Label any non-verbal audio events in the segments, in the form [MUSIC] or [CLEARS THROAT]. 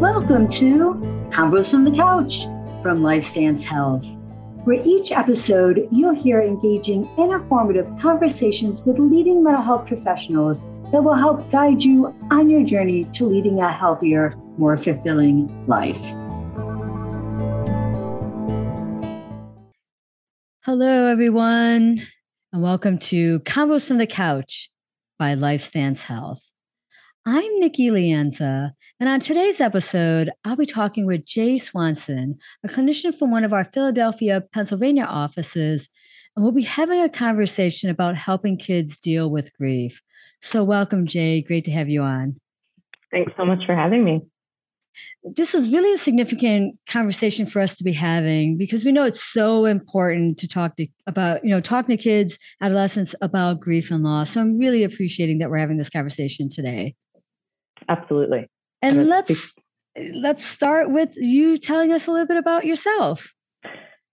Welcome to Convos from the Couch from LifeStance Health, where each episode you'll hear engaging informative conversations with leading mental health professionals that will help guide you on your journey to leading a healthier, more fulfilling life. Hello, everyone, and welcome to Convos from the Couch by LifeStance Health. I'm Nikki Lienza, and on today's episode, I'll be talking with Jay Swanson, a clinician from one of our Philadelphia, Pennsylvania offices, and we'll be having a conversation about helping kids deal with grief. So, welcome, Jay. Great to have you on. Thanks so much for having me. This is really a significant conversation for us to be having because we know it's so important to talk to about, you know, talking to kids, adolescents about grief and loss. So I'm really appreciating that we're having this conversation today. Absolutely. And, and let's let's start with you telling us a little bit about yourself.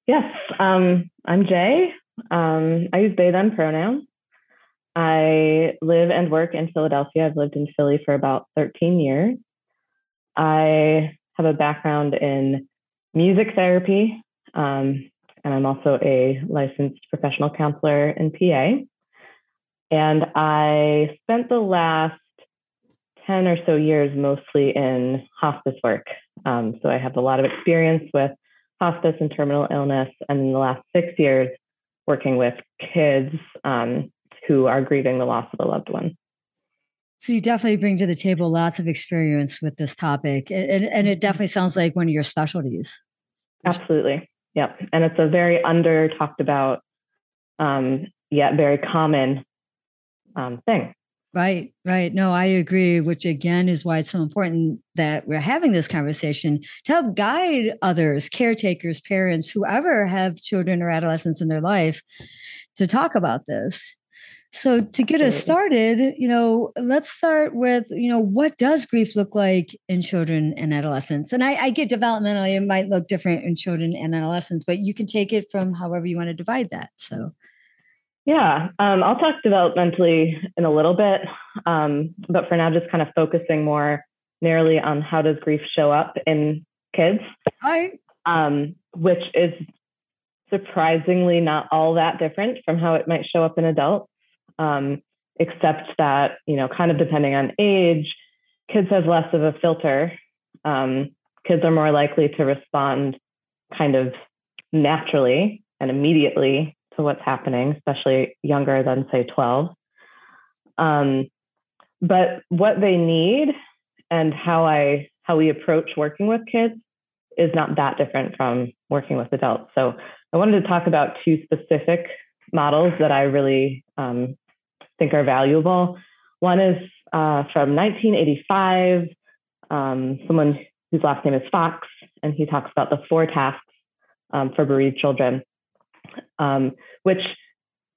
Yes, um, I'm Jay. Um, I use they them pronouns. I live and work in Philadelphia. I've lived in Philly for about 13 years. I have a background in music therapy, um, and I'm also a licensed professional counselor in PA. And I spent the last 10 or so years mostly in hospice work. Um, so I have a lot of experience with hospice and terminal illness, and in the last six years, working with kids um, who are grieving the loss of a loved one. So you definitely bring to the table lots of experience with this topic, and, and it mm-hmm. definitely sounds like one of your specialties. Absolutely, yep. And it's a very under talked about, um, yet very common um, thing. Right, right. No, I agree, which again is why it's so important that we're having this conversation to help guide others, caretakers, parents, whoever have children or adolescents in their life to talk about this. So to get us started, you know, let's start with, you know, what does grief look like in children and adolescents? And I, I get developmentally, it might look different in children and adolescents, but you can take it from however you want to divide that. So yeah, um, I'll talk developmentally in a little bit, um, but for now, just kind of focusing more narrowly on how does grief show up in kids, Hi. Um, which is surprisingly not all that different from how it might show up in adults, um, except that you know, kind of depending on age, kids have less of a filter. Um, kids are more likely to respond kind of naturally and immediately to what's happening, especially younger than, say, 12. Um, but what they need and how I how we approach working with kids is not that different from working with adults. So I wanted to talk about two specific models that I really um, think are valuable. One is uh, from 1985, um, someone whose last name is Fox, and he talks about the four tasks um, for bereaved children um, which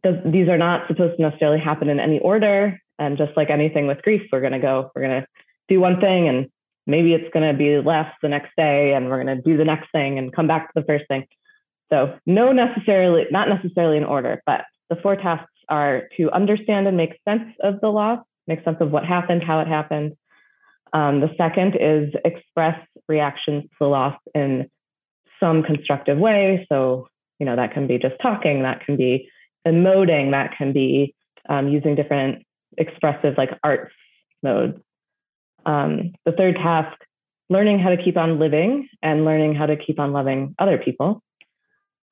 does, these are not supposed to necessarily happen in any order. And just like anything with grief, we're going to go, we're going to do one thing and maybe it's going to be less the next day and we're going to do the next thing and come back to the first thing. So no necessarily, not necessarily in order, but the four tasks are to understand and make sense of the loss, make sense of what happened, how it happened. Um, the second is express reactions to the loss in some constructive way. So you know, that can be just talking, that can be emoting, that can be um, using different expressive like arts modes. Um, the third task, learning how to keep on living and learning how to keep on loving other people.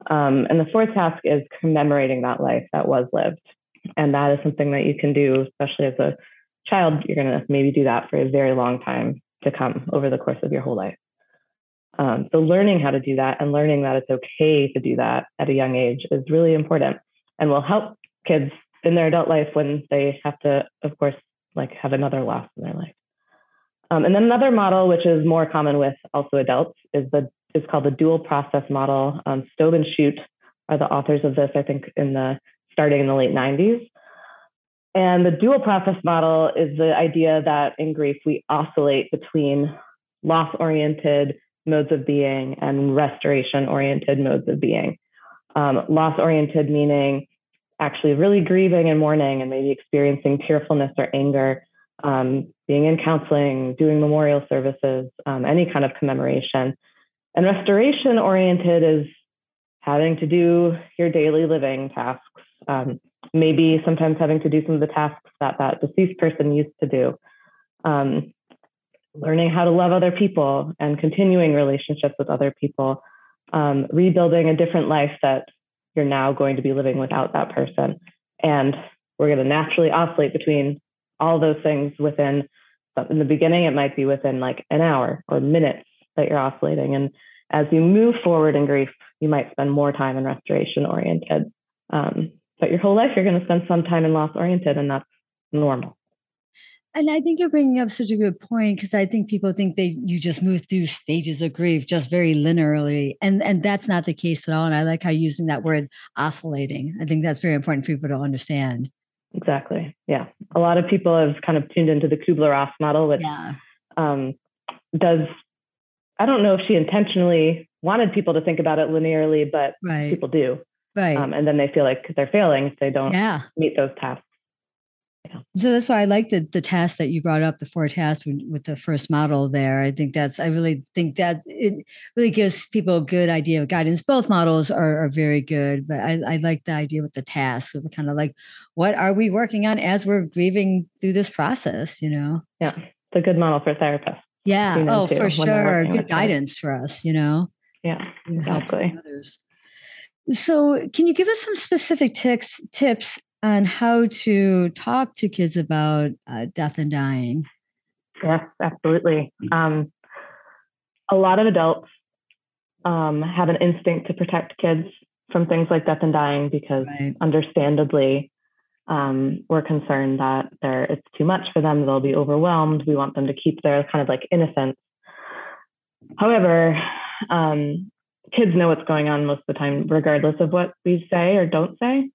Um, and the fourth task is commemorating that life that was lived. And that is something that you can do, especially as a child. You're going to maybe do that for a very long time to come over the course of your whole life. Um, so learning how to do that and learning that it's okay to do that at a young age is really important and will help kids in their adult life when they have to, of course, like have another loss in their life. Um, and then another model, which is more common with also adults, is the is called the dual process model. Um, Stroebe and Schut are the authors of this, I think, in the starting in the late 90s. And the dual process model is the idea that in grief we oscillate between loss oriented modes of being and restoration oriented modes of being. Um, loss oriented meaning actually really grieving and mourning and maybe experiencing tearfulness or anger um, being in counseling, doing memorial services, um, any kind of commemoration. And restoration oriented is having to do your daily living tasks, um, maybe sometimes having to do some of the tasks that that deceased person used to do. Um, learning how to love other people and continuing relationships with other people, um, rebuilding a different life that you're now going to be living without that person. And we're going to naturally oscillate between all those things within, in the beginning, it might be within like an hour or minutes that you're oscillating. And as you move forward in grief, you might spend more time in restoration oriented. Um, but your whole life, you're going to spend some time in loss oriented, and that's normal. And I think you're bringing up such a good point because I think people think they you just move through stages of grief just very linearly, and and that's not the case at all. And I like how you're using that word oscillating. I think that's very important for people to understand. Exactly. Yeah, a lot of people have kind of tuned into the Kubler Ross model, which yeah. um, does. I don't know if she intentionally wanted people to think about it linearly, but right. people do. Right. Um, and then they feel like they're failing if they don't yeah. meet those tasks. So that's why I like the the task that you brought up, the four tasks with, with, the first model there. I think that's I really think that it really gives people a good idea of guidance. Both models are, are very good, but I, I like the idea with the tasks of kind of like what are we working on as we're grieving through this process, you know? Yeah. It's a good model for therapists. Yeah. Oh, for sure. Good guidance for us, you know? Yeah, exactly. So, can you give us some specific tips tips on how to talk to kids about uh, death and dying. Yes, absolutely. Um, a lot of adults um, have an instinct to protect kids from things like death and dying because, right. understandably, um, we're concerned that they're, it's too much for them. They'll be overwhelmed. We want them to keep their kind of like innocence. However, um, kids know what's going on most of the time, regardless of what we say or don't say.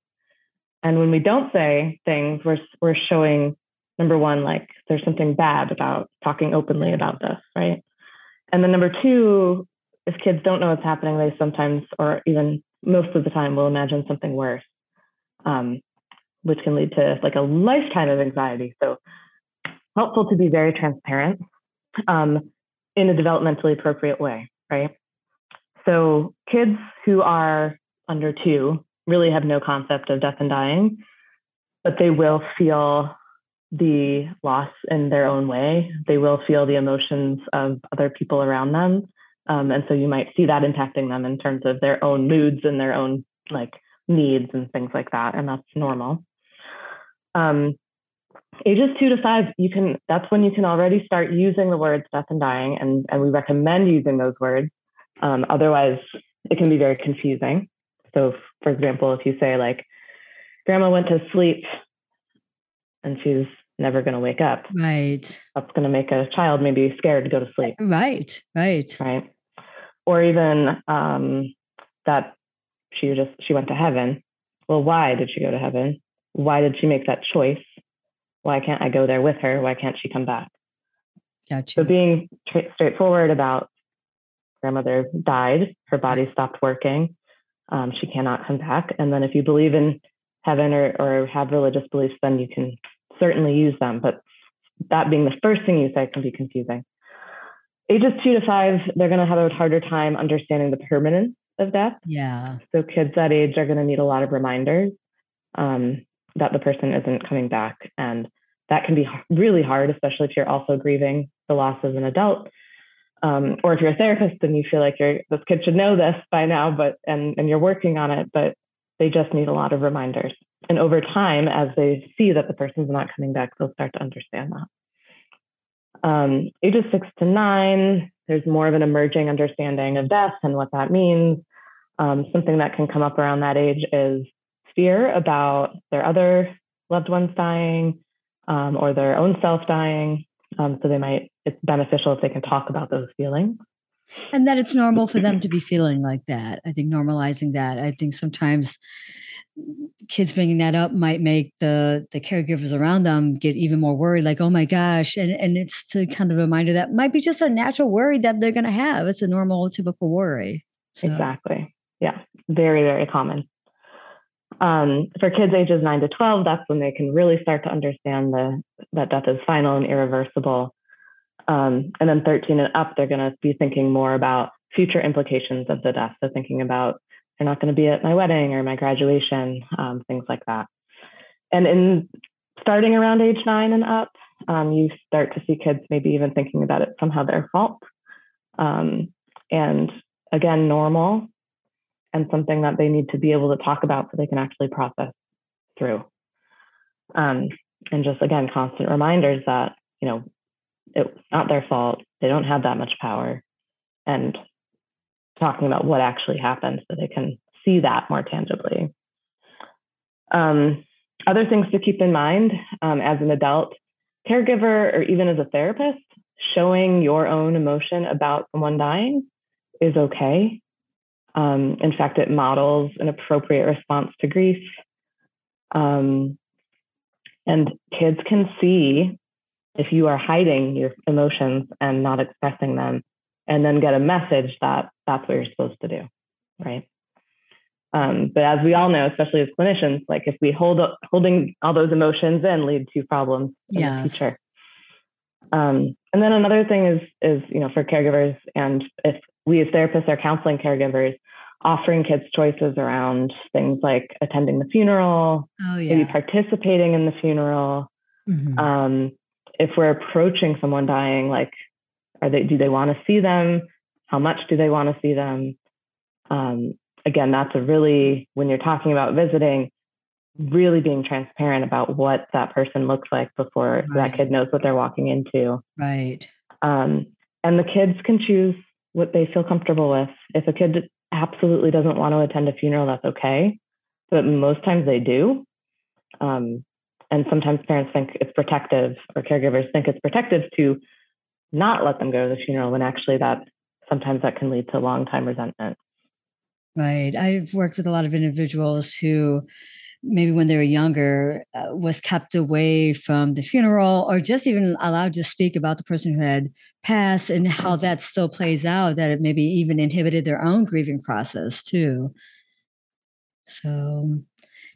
And when we don't say things, we're we're showing number one, like there's something bad about talking openly about this, right? And then number two, if kids don't know what's happening, they sometimes, or even most of the time, will imagine something worse, um, which can lead to like a lifetime of anxiety. So helpful to be very transparent um, in a developmentally appropriate way, right? So kids who are under two really have no concept of death and dying, but they will feel the loss in their own way. They will feel the emotions of other people around them. Um, and so you might see that impacting them in terms of their own moods and their own like needs and things like that. And that's normal. Um, ages two to five, you can that's when you can already start using the words death and dying, and, and we recommend using those words. Um, otherwise, it can be very confusing. So, for example, if you say, like, grandma went to sleep and she's never going to wake up. Right. That's going to make a child maybe scared to go to sleep. Right. Right. Right. Or even um, that she just she went to heaven. Well, why did she go to heaven? Why did she make that choice? Why can't I go there with her? Why can't she come back? Gotcha. So being tra- straightforward about grandmother died, her body stopped working, um, she cannot come back. And then if you believe in heaven or, or have religious beliefs, then you can certainly use them. But that being the first thing you say can be confusing. Ages two to five, they're going to have a harder time understanding the permanence of death. Yeah. So kids that age are going to need a lot of reminders um, that the person isn't coming back. And that can be really hard, especially if you're also grieving the loss as an adult um, or if you're a therapist and you feel like this kid should know this by now, but and and you're working on it, but they just need a lot of reminders. And over time, as they see that the person's not coming back, they'll start to understand that. Um, ages six to nine, there's more of an emerging understanding of death and what that means. Um, something that can come up around that age is fear about their other loved ones dying um, or their own self dying. Um, so they might, it's beneficial if they can talk about those feelings. And that it's normal for them to be feeling like that. I think normalizing that. I think sometimes kids bringing that up might make the the caregivers around them get even more worried like oh my gosh and and it's to kind of a reminder that might be just a natural worry that they're going to have it's a normal typical worry so. exactly yeah very very common Um, for kids ages 9 to 12, that's when they can really start to understand the, that death is final and irreversible. Um, and then 13 and up, they're going to be thinking more about future implications of the death. So thinking about they're not going to be at my wedding or my graduation, um, things like that. And in starting around age nine and up, um, you start to see kids maybe even thinking about it somehow their fault. Um, and again, normal and something that they need to be able to talk about so they can actually process through. Um, and just again, constant reminders that, you know, it's not their fault. They don't have that much power. And talking about what actually happened so they can see that more tangibly. Um, other things to keep in mind um, as an adult caregiver or even as a therapist, showing your own emotion about someone dying is okay. Um, in fact, it models an appropriate response to grief. Um, and kids can see if you are hiding your emotions and not expressing them, and then get a message that that's what you're supposed to do, right? Um, but as we all know, especially as clinicians, like if we hold up, holding all those emotions in lead to problems in yes. the future. Um, and then another thing is is you know for caregivers and if we as therapists are counseling caregivers, offering kids choices around things like attending the funeral, oh, yeah. maybe participating in the funeral. Mm-hmm. Um, if we're approaching someone dying, like are they do they want to see them? How much do they want to see them? Um, again, that's a really, when you're talking about visiting, really being transparent about what that person looks like before right. that kid knows what they're walking into. Right. Um, and the kids can choose what they feel comfortable with. If a kid absolutely doesn't want to attend a funeral, that's okay. But most times they do. Um, and sometimes parents think it's protective, or caregivers think it's protective to not let them go to the funeral when actually that sometimes that can lead to long time resentment. Right. I've worked with a lot of individuals who maybe when they were younger uh, was kept away from the funeral or just even allowed to speak about the person who had passed and how that still plays out that it maybe even inhibited their own grieving process too. So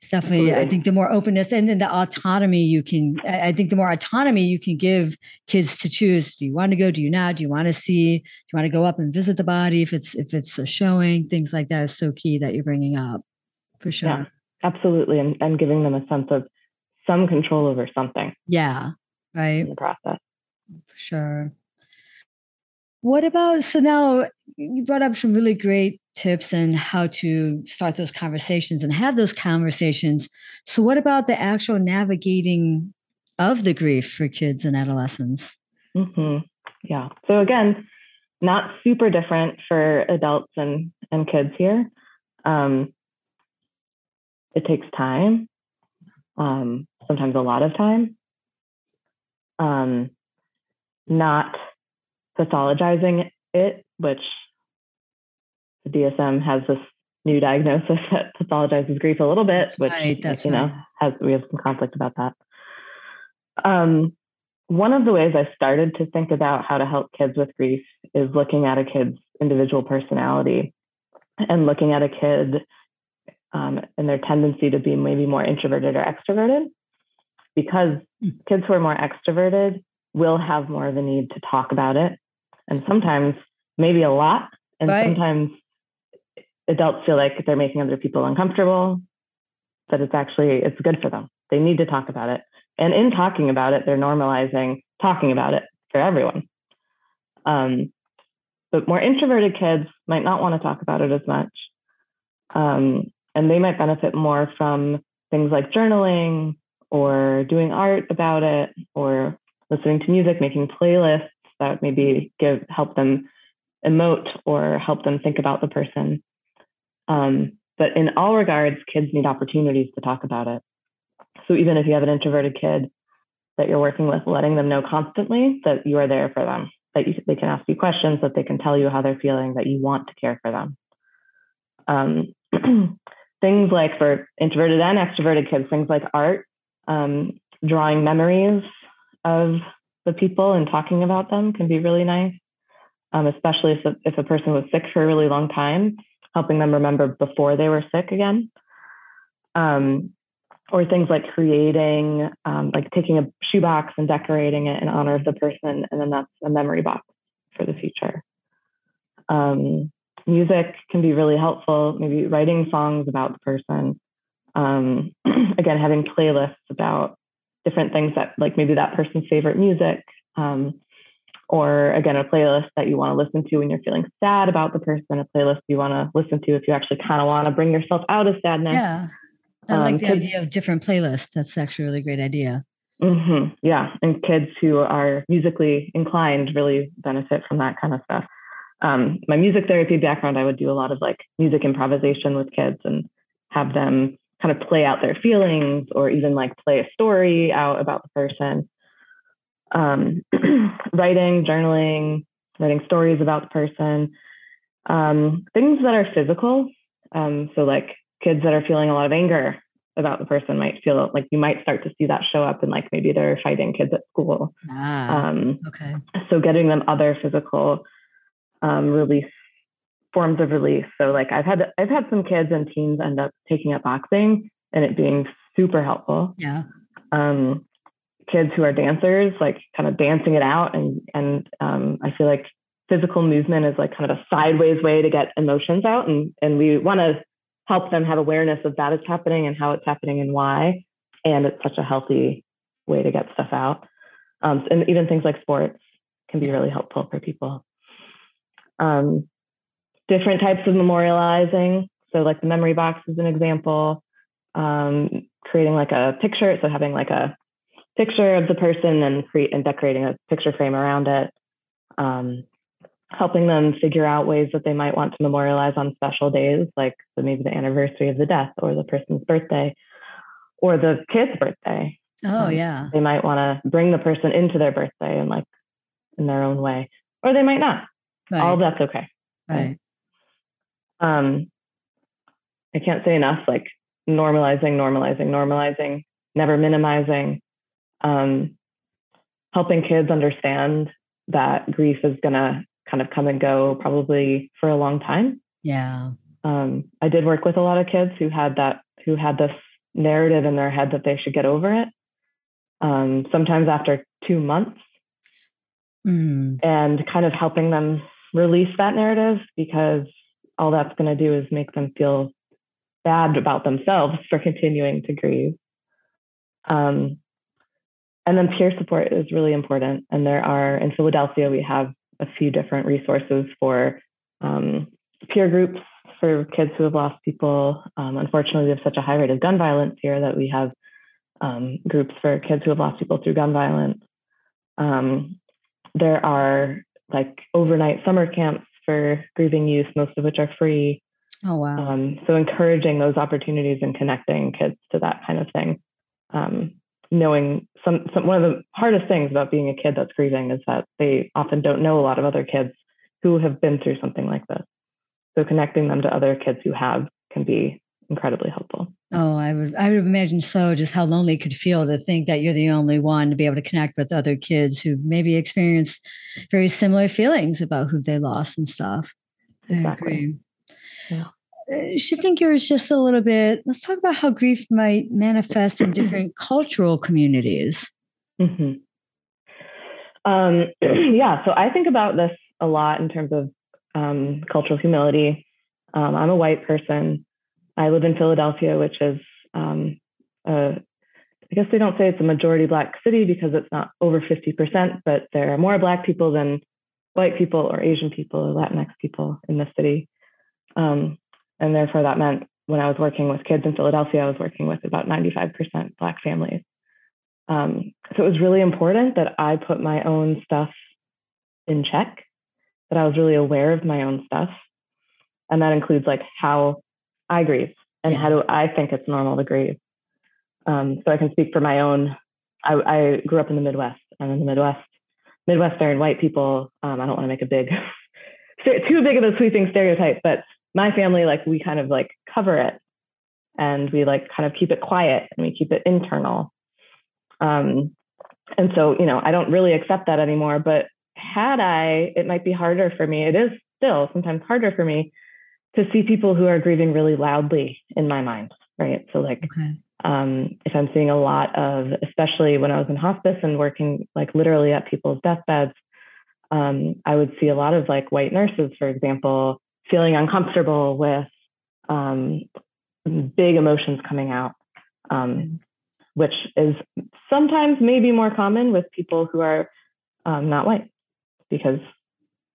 it's definitely i think the more openness and then the autonomy you can i think the more autonomy you can give kids to choose do you want to go do you not? Do you want to see do you want to go up and visit the body if it's if it's a showing? Things like that is so key that you're bringing up for sure. yeah, absolutely and, and giving them a sense of some control over something yeah right in the process for sure what about so now you brought up some really great tips and how to start those conversations and have those conversations. So, what about the actual navigating of the grief for kids and adolescents? Mm-hmm. Yeah. So, again, not super different for adults and, and kids here. Um, it takes time, um, sometimes a lot of time. Um, not pathologizing it, which the DSM has this new diagnosis [LAUGHS] that pathologizes grief a little bit, that's which right, that's you right. know has we have some conflict about that. Um, one of the ways I started to think about how to help kids with grief is looking at a kid's individual personality and looking at a kid um, and their tendency to be maybe more introverted or extroverted. Because kids who are more extroverted will have more of a need to talk about it, and sometimes maybe a lot, and right. sometimes adults feel like they're making other people uncomfortable, but it's actually it's good for them. They need to talk about it. And in talking about it, they're normalizing talking about it for everyone. Um, but more introverted kids might not want to talk about it as much. Um, and they might benefit more from things like journaling or doing art about it or listening to music, making playlists that maybe give help them emote or help them think about the person. Um, but in all regards, kids need opportunities to talk about it. So even if you have an introverted kid that you're working with, letting them know constantly that you are there for them, that you, they can ask you questions, that they can tell you how they're feeling, that you want to care for them. Um, [CLEARS THROAT] things like for introverted and extroverted kids, things like art, um, drawing memories of the people and talking about them can be really nice, um, especially if a, if a person was sick for a really long time helping them remember before they were sick again. Um, or things like creating, um, like taking a shoebox and decorating it in honor of the person, and then that's a memory box for the future. Um, music can be really helpful, maybe writing songs about the person. Um, [CLEARS THROAT] again, having playlists about different things that, like maybe that person's favorite music, um, or again, a playlist that you want to listen to when you're feeling sad about the person, a playlist you want to listen to if you actually kind of want to bring yourself out of sadness. Yeah. I like um, the idea of different playlists. That's actually a really great idea. Mm-hmm. Yeah. And kids who are musically inclined really benefit from that kind of stuff. Um, my music therapy background, I would do a lot of like music improvisation with kids and have them kind of play out their feelings or even like play a story out about the person. Um, [CLEARS THROAT] writing, journaling, writing stories about the person, um, things that are physical. Um, so, like kids that are feeling a lot of anger about the person might feel like you might start to see that show up in like maybe they're fighting kids at school. Ah, um, okay. So getting them other physical um, release forms of release. So like I've had I've had some kids and teens end up taking up boxing and it being super helpful. Yeah. Um, kids who are dancers like kind of dancing it out and and um, I feel like physical movement is like kind of a sideways way to get emotions out and and we want to help them have awareness of that is happening and how it's happening and why. And it's such a healthy way to get stuff out. Um, and even things like sports can be really helpful for people. Um, different types of memorializing. So, like the memory box is an example. Um, creating like a picture, so having like a picture of the person and create and decorating a picture frame around it. Um, helping them figure out ways that they might want to memorialize on special days, like maybe the anniversary of the death or the person's birthday or the kid's birthday. Oh, um, yeah. They might want to bring the person into their birthday and like in their own way, or they might not. Right. All that's okay. Right. Um, I can't say enough like normalizing, normalizing, normalizing, never minimizing, um, helping kids understand that grief is going to kind of come and go probably for a long time. Yeah. Um, I did work with a lot of kids who had that, who had this narrative in their head that they should get over it. Um, sometimes after two months, mm. and kind of helping them release that narrative because all that's going to do is make them feel bad about themselves for continuing to grieve. Um, and then peer support is really important. And there are in Philadelphia, we have a few different resources for um, peer groups for kids who have lost people. Um, unfortunately, we have such a high rate of gun violence here that we have um, groups for kids who have lost people through gun violence. Um, there are like overnight summer camps for grieving youth, most of which are free. Oh, wow. Um, so, encouraging those opportunities and connecting kids to that kind of thing. Um, knowing some, some one of the hardest things about being a kid that's grieving is that they often don't know a lot of other kids who have been through something like this. So connecting them to other kids who have can be incredibly helpful. Oh, I would I would imagine so. Just how lonely it could feel to think that you're the only one to be able to connect with other kids who maybe experienced very similar feelings about who they lost and stuff. Exactly. I agree. Yeah. Uh, shifting gears just a little bit, let's talk about how grief might manifest in different [CLEARS THROAT] cultural communities. Mm-hmm. Um, [CLEARS THROAT] yeah, so I think about this a lot in terms of um, cultural humility. Um, I'm a white person. I live in Philadelphia, which is, um, a, I guess they don't say it's a majority Black city because it's not over 50%, but there are more Black people than white people or Asian people or Latinx people in the city. Um, and therefore, that meant when I was working with kids in Philadelphia, I was working with about 95% Black families. Um, so it was really important that I put my own stuff in check, that I was really aware of my own stuff. And that includes like how I grieve and yeah. how do I think it's normal to grieve. Um, so I can speak for my own. I, I, grew up in the Midwest. I'm in the Midwest. Midwestern white people. Um, I don't want to make a big, [LAUGHS] too big of a sweeping stereotype, but my family, like we kind of like cover it and we like kind of keep it quiet and we keep it internal. Um, and so, you know, I don't really accept that anymore. But had I, it might be harder for me. It is still sometimes harder for me to see people who are grieving really loudly in my mind. right? So like okay. um, if I'm seeing a lot of, especially when I was in hospice and working like literally at people's deathbeds, um, I would see a lot of like white nurses, for example, feeling uncomfortable with um, big emotions coming out, um, which is sometimes maybe more common with people who are um, not white, because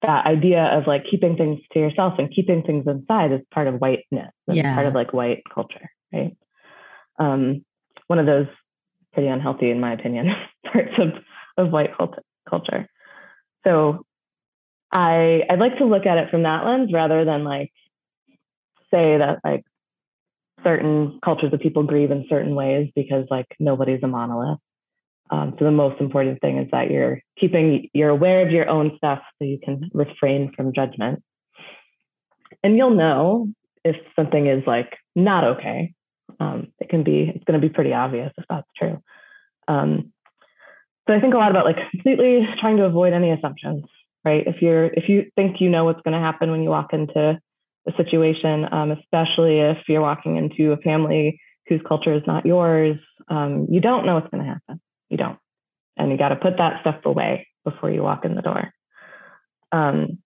that idea of like keeping things to yourself and keeping things inside is part of whiteness. It's yeah. part of like white culture, right? Um, one of those pretty unhealthy, in my opinion, [LAUGHS] parts of, of white culture. So I I'd like to look at it from that lens rather than like say that like certain cultures of people grieve in certain ways because like nobody's a monolith. Um, so the most important thing is that you're keeping you're aware of your own stuff so you can refrain from judgment. And you'll know if something is like not okay. Um, it can be it's going to be pretty obvious if that's true. Um, so I think a lot about like completely trying to avoid any assumptions, right? If you're if you think you know what's going to happen when you walk into a situation, um, especially if you're walking into a family whose culture is not yours, um, you don't know what's going to happen. You don't, and you got to put that stuff away before you walk in the door. Um,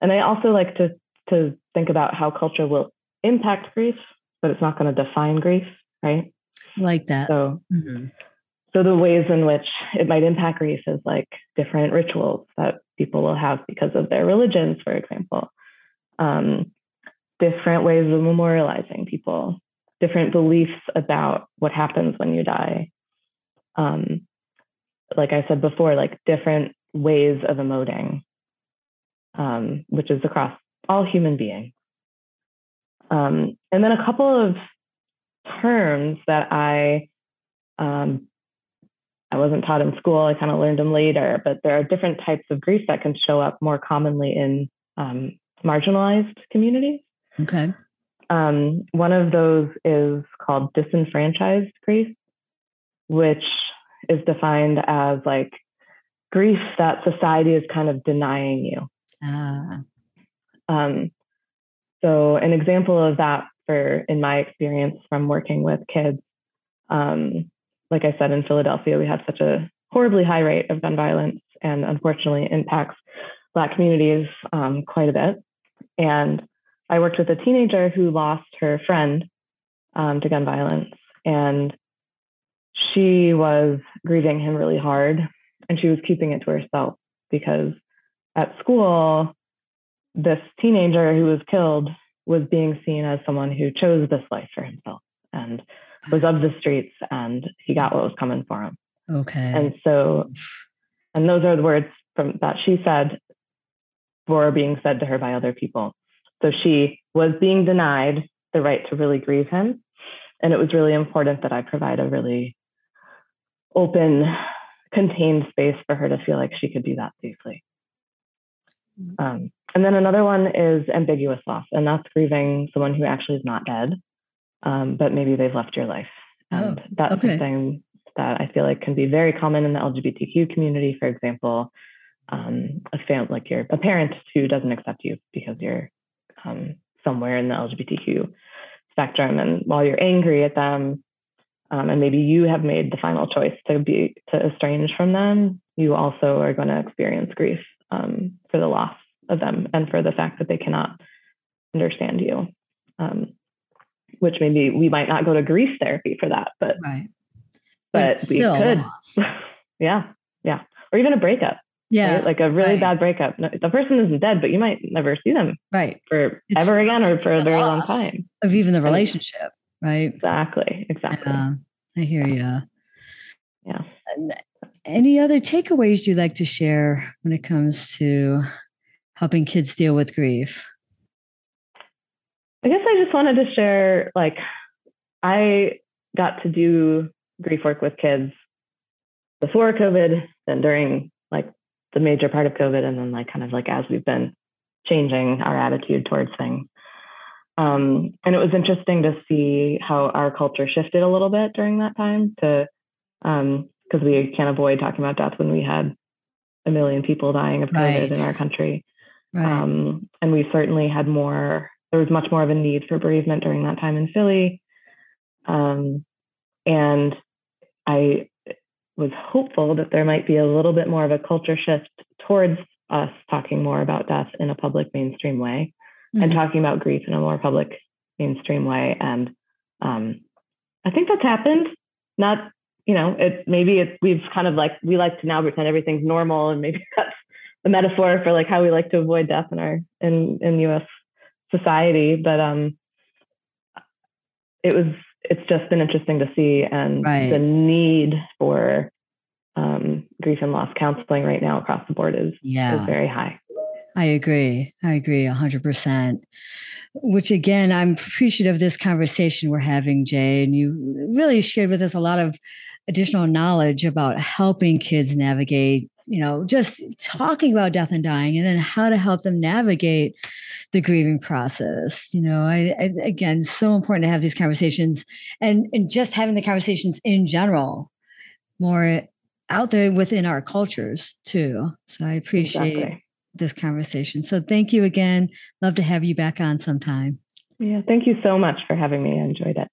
and I also like to to think about how culture will impact grief, but it's not going to define grief, right? Like that. So. Mm-hmm so the ways in which it might impact grief is like different rituals that people will have because of their religions, for example. Um, different ways of memorializing people, different beliefs about what happens when you die. Um, like I said before, like different ways of emoting, um, which is across all human beings. Um, and then a couple of terms that I um, I wasn't taught in school. I kind of learned them later, but there are different types of grief that can show up more commonly in um, marginalized communities. Okay. Um, one of those is called disenfranchised grief, which is defined as like grief that society is kind of denying you. Ah. Um, so, an example of that, for in my experience from working with kids, um, like I said, in Philadelphia, we have such a horribly high rate of gun violence and unfortunately impacts Black communities um, quite a bit. And I worked with a teenager who lost her friend um, to gun violence. And she was grieving him really hard and she was keeping it to herself because at school, this teenager who was killed was being seen as someone who chose this life for himself. And was of the streets and he got what was coming for him. Okay. And so, and those are the words from that she said were being said to her by other people. So she was being denied the right to really grieve him. And it was really important that I provide a really open, contained space for her to feel like she could do that safely. Mm-hmm. Um, and then another one is ambiguous loss, and that's grieving someone who actually is not dead um, but maybe they've left your life. And oh, that's okay. something that I feel like can be very common in the LGBTQ community. For example, um, a fam- like you're a parent who doesn't accept you because you're um, somewhere in the LGBTQ spectrum, and while you're angry at them, um, and maybe you have made the final choice to be to estrange from them, you also are going to experience grief um, for the loss of them and for the fact that they cannot understand you. Um, which maybe we might not go to grief therapy for that, but right. but, but we could. [LAUGHS] yeah, yeah, or even a breakup. Yeah, right? like a really right. bad breakup. The person isn't dead, but you might never see them right for it's ever again or for a very long time of even the relationship. Right. Exactly. Exactly. Yeah, I hear you. Yeah. Any other takeaways you'd like to share when it comes to helping kids deal with grief? I guess I just wanted to share like I got to do grief work with kids before COVID, then during like the major part of COVID, and then like kind of like as we've been changing our attitude towards things. Um, and it was interesting to see how our culture shifted a little bit during that time to because um, we can't avoid talking about death when we had a million people dying of COVID right. in our country. Right. Um, and we certainly had more there was much more of a need for bereavement during that time in Philly. Um, and I was hopeful that there might be a little bit more of a culture shift towards us talking more about death in a public mainstream way mm-hmm. and talking about grief in a more public mainstream way. And um, I think that's happened. Not, you know, it maybe it's we've kind of like we like to now pretend everything's normal, and maybe [LAUGHS] that's a metaphor for like how we like to avoid death in our in in U.S. society. But um, it was it's just been interesting to see, and right. the need for um, grief and loss counseling right now across the board is yeah. is very high. I agree. I agree 100%. Which again, I'm appreciative of this conversation we're having, Jay. And you really shared with us a lot of additional knowledge about helping kids navigate, you know, just talking about death and dying and then how to help them navigate the grieving process. You know, I, I again, so important to have these conversations and, and just having the conversations in general more out there within our cultures too. So I appreciate exactly this conversation. So thank you again. Love to have you back on sometime. Yeah, thank you so much for having me. I enjoyed it.